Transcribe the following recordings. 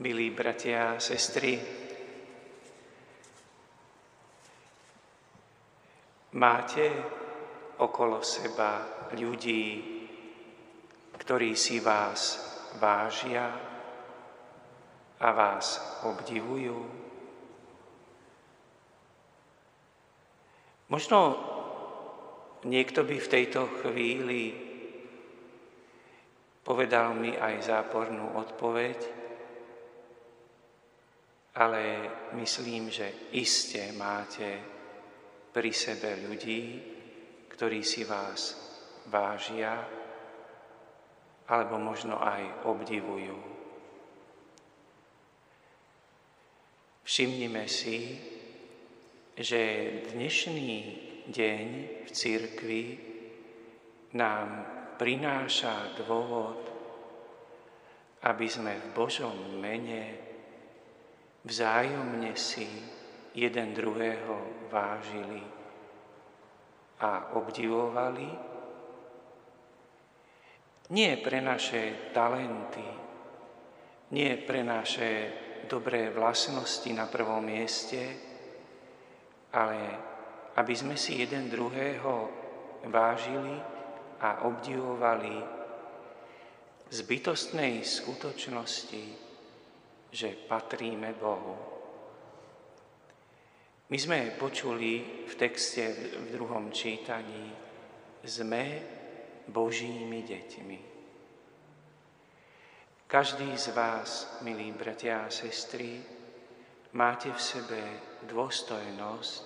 milí bratia a sestry, máte okolo seba ľudí, ktorí si vás vážia a vás obdivujú? Možno niekto by v tejto chvíli Povedal mi aj zápornú odpoveď, ale myslím, že iste máte pri sebe ľudí, ktorí si vás vážia alebo možno aj obdivujú. Všimnime si, že dnešný deň v církvi nám prináša dôvod, aby sme v Božom mene vzájomne si jeden druhého vážili a obdivovali, nie pre naše talenty, nie pre naše dobré vlastnosti na prvom mieste, ale aby sme si jeden druhého vážili a obdivovali z bytostnej skutočnosti, že patríme Bohu. My sme počuli v texte v druhom čítaní, sme Božími deťmi. Každý z vás, milí bratia a sestry, máte v sebe dôstojnosť,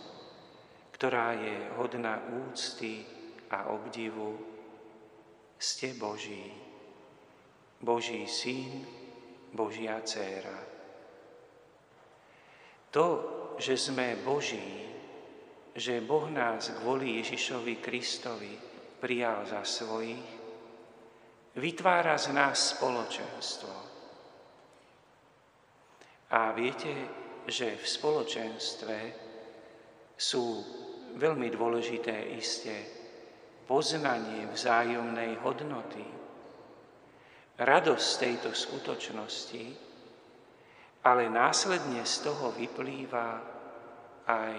ktorá je hodná úcty a obdivu ste Boží, Boží syn, Božia dcéra. To, že sme Boží, že Boh nás kvôli Ježišovi Kristovi prijal za svojich, vytvára z nás spoločenstvo. A viete, že v spoločenstve sú veľmi dôležité isté poznanie vzájomnej hodnoty, radosť tejto skutočnosti, ale následne z toho vyplýva aj,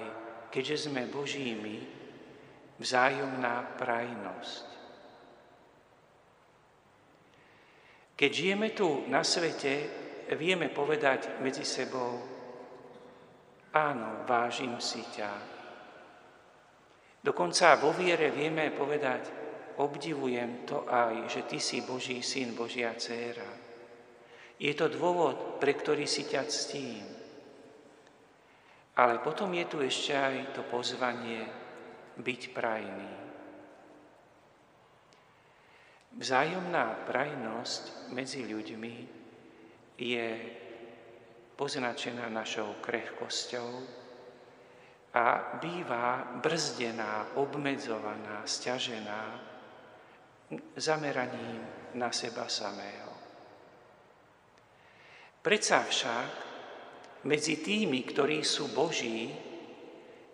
keďže sme Božími, vzájomná prajnosť. Keď žijeme tu na svete, vieme povedať medzi sebou, áno, vážim si ťa, Dokonca vo viere vieme povedať, obdivujem to aj, že Ty si Boží syn, Božia dcéra. Je to dôvod, pre ktorý si ťa ctím. Ale potom je tu ešte aj to pozvanie byť prajný. Vzájomná prajnosť medzi ľuďmi je poznačená našou krehkosťou, a býva brzdená, obmedzovaná, stiažená zameraním na seba samého. Predsa však medzi tými, ktorí sú Boží,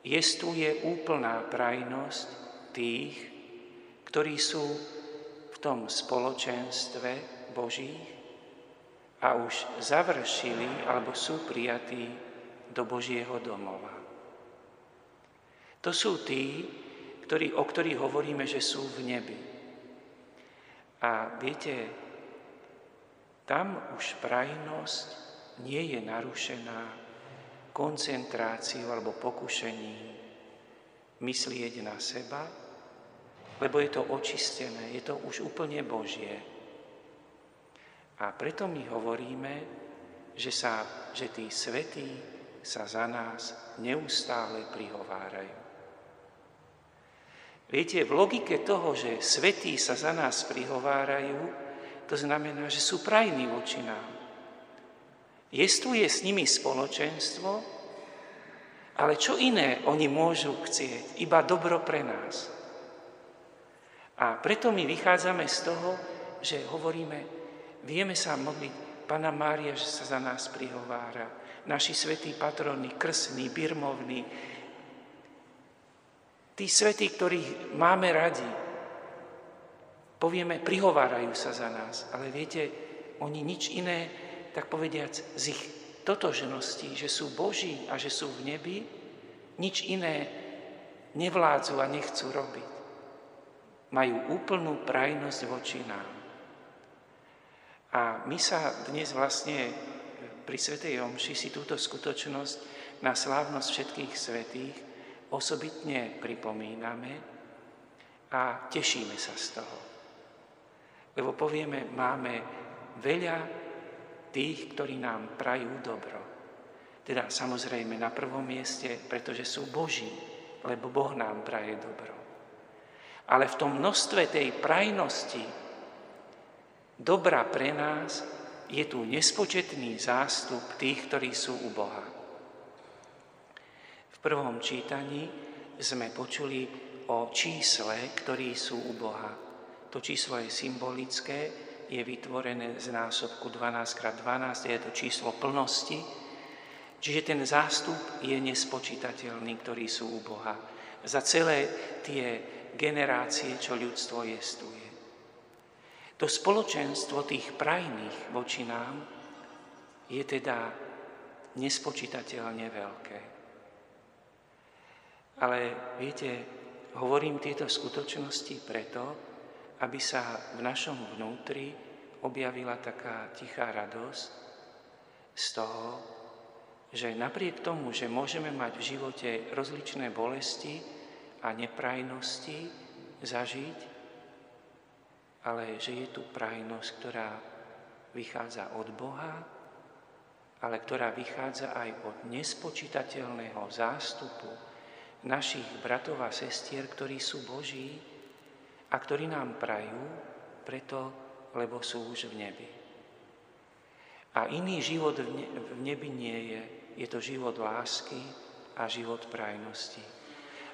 jestuje úplná prajnosť tých, ktorí sú v tom spoločenstve Božích a už završili alebo sú prijatí do Božieho domova. To sú tí, ktorí, o ktorých hovoríme, že sú v nebi. A viete, tam už prajnosť nie je narušená koncentráciou alebo pokušením myslieť na seba, lebo je to očistené, je to už úplne Božie. A preto my hovoríme, že, sa, že tí svetí sa za nás neustále prihovárajú. Viete, v logike toho, že svetí sa za nás prihovárajú, to znamená, že sú prajní voči nám. Jestuje s nimi spoločenstvo, ale čo iné oni môžu chcieť? Iba dobro pre nás. A preto my vychádzame z toho, že hovoríme, vieme sa modliť, Pana Mária, že sa za nás prihovára, naši svetí patroni, krsní, birmovní, Tí svetí, ktorých máme radi, povieme, prihovárajú sa za nás, ale viete, oni nič iné tak povediac, z ich totožnosti, že sú Boží a že sú v nebi, nič iné nevládzu a nechcú robiť. Majú úplnú prajnosť voči nám. A my sa dnes vlastne pri Svetej Omši si túto skutočnosť na slávnosť všetkých svetých osobitne pripomíname a tešíme sa z toho. Lebo povieme, máme veľa tých, ktorí nám prajú dobro. Teda samozrejme na prvom mieste, pretože sú Boží, lebo Boh nám praje dobro. Ale v tom množstve tej prajnosti dobra pre nás je tu nespočetný zástup tých, ktorí sú u Boha. Prvom čítaní sme počuli o čísle, ktorí sú u Boha. To číslo je symbolické, je vytvorené z násobku 12x12, je to číslo plnosti, čiže ten zástup je nespočítateľný, ktorí sú u Boha. Za celé tie generácie, čo ľudstvo jestuje. To spoločenstvo tých prajných voči nám je teda nespočítateľne veľké. Ale viete, hovorím tieto skutočnosti preto, aby sa v našom vnútri objavila taká tichá radosť z toho, že napriek tomu, že môžeme mať v živote rozličné bolesti a neprajnosti zažiť, ale že je tu prajnosť, ktorá vychádza od Boha, ale ktorá vychádza aj od nespočítateľného zástupu našich bratov a sestier, ktorí sú Boží, a ktorí nám prajú preto, lebo sú už v nebi. A iný život v nebi nie je, je to život lásky a život prajnosti.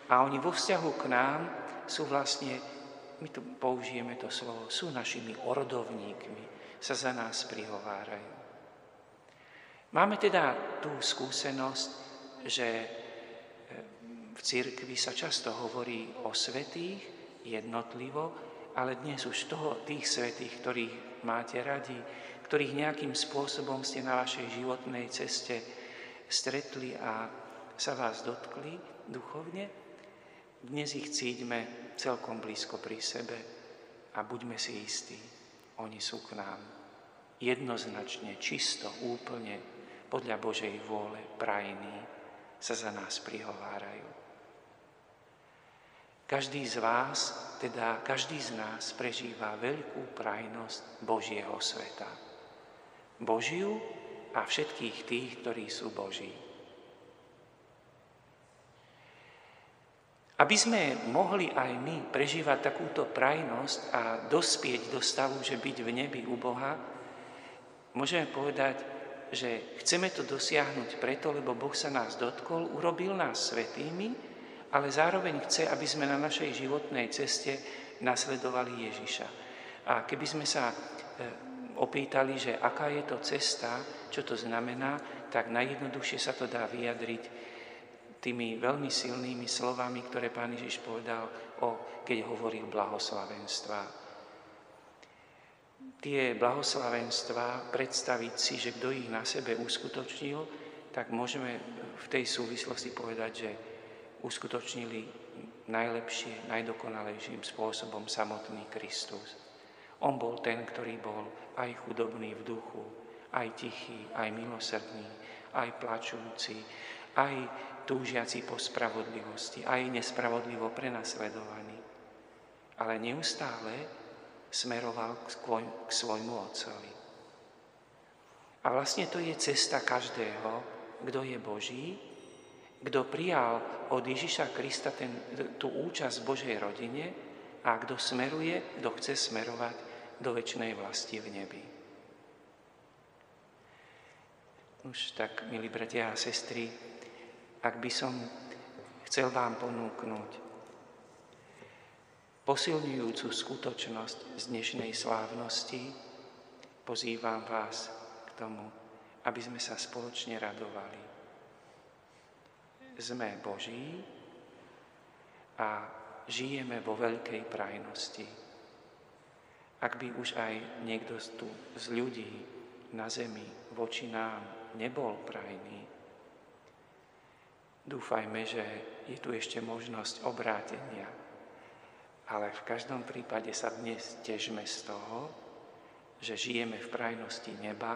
A oni vo vzťahu k nám sú vlastne, my tu použijeme to slovo, sú našimi orodovníkmi, sa za nás prihovárajú. Máme teda tú skúsenosť, že v cirkvi sa často hovorí o svetých, jednotlivo, ale dnes už toho, tých svetých, ktorých máte radi, ktorých nejakým spôsobom ste na vašej životnej ceste stretli a sa vás dotkli duchovne, dnes ich cíťme celkom blízko pri sebe a buďme si istí, oni sú k nám jednoznačne, čisto, úplne podľa Božej vôle prajní sa za nás prihovárajú. Každý z vás, teda každý z nás prežíva veľkú prajnosť Božieho sveta. Božiu a všetkých tých, ktorí sú Boží. Aby sme mohli aj my prežívať takúto prajnosť a dospieť do stavu, že byť v nebi u Boha, môžeme povedať, že chceme to dosiahnuť preto, lebo Boh sa nás dotkol, urobil nás svetými, ale zároveň chce, aby sme na našej životnej ceste nasledovali Ježiša. A keby sme sa e, opýtali, že aká je to cesta, čo to znamená, tak najjednoduchšie sa to dá vyjadriť tými veľmi silnými slovami, ktoré pán Ježiš povedal, o, keď hovoril blahoslavenstva. Tie blahoslavenstva, predstaviť si, že kto ich na sebe uskutočnil, tak môžeme v tej súvislosti povedať, že uskutočnili najlepšie, najdokonalejším spôsobom samotný Kristus. On bol ten, ktorý bol aj chudobný v duchu, aj tichý, aj milosrdný, aj plačúci, aj túžiaci po spravodlivosti, aj nespravodlivo prenasledovaný. Ale neustále smeroval k svojmu Otcovi. A vlastne to je cesta každého, kto je Boží kto prijal od Ježiša Krista ten, tú účasť v Božej rodine a kto smeruje, kto chce smerovať do väčšnej vlasti v nebi. Už tak, milí bratia a sestry, ak by som chcel vám ponúknuť posilňujúcu skutočnosť z dnešnej slávnosti, pozývam vás k tomu, aby sme sa spoločne radovali sme Boží a žijeme vo veľkej prajnosti. Ak by už aj niekto tu, z ľudí na zemi voči nám nebol prajný. Dúfajme, že je tu ešte možnosť obrátenia, ale v každom prípade sa dnes težme z toho, že žijeme v prajnosti neba,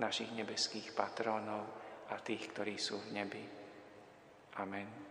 našich nebeských patrónov a tých, ktorí sú v nebi. Amen.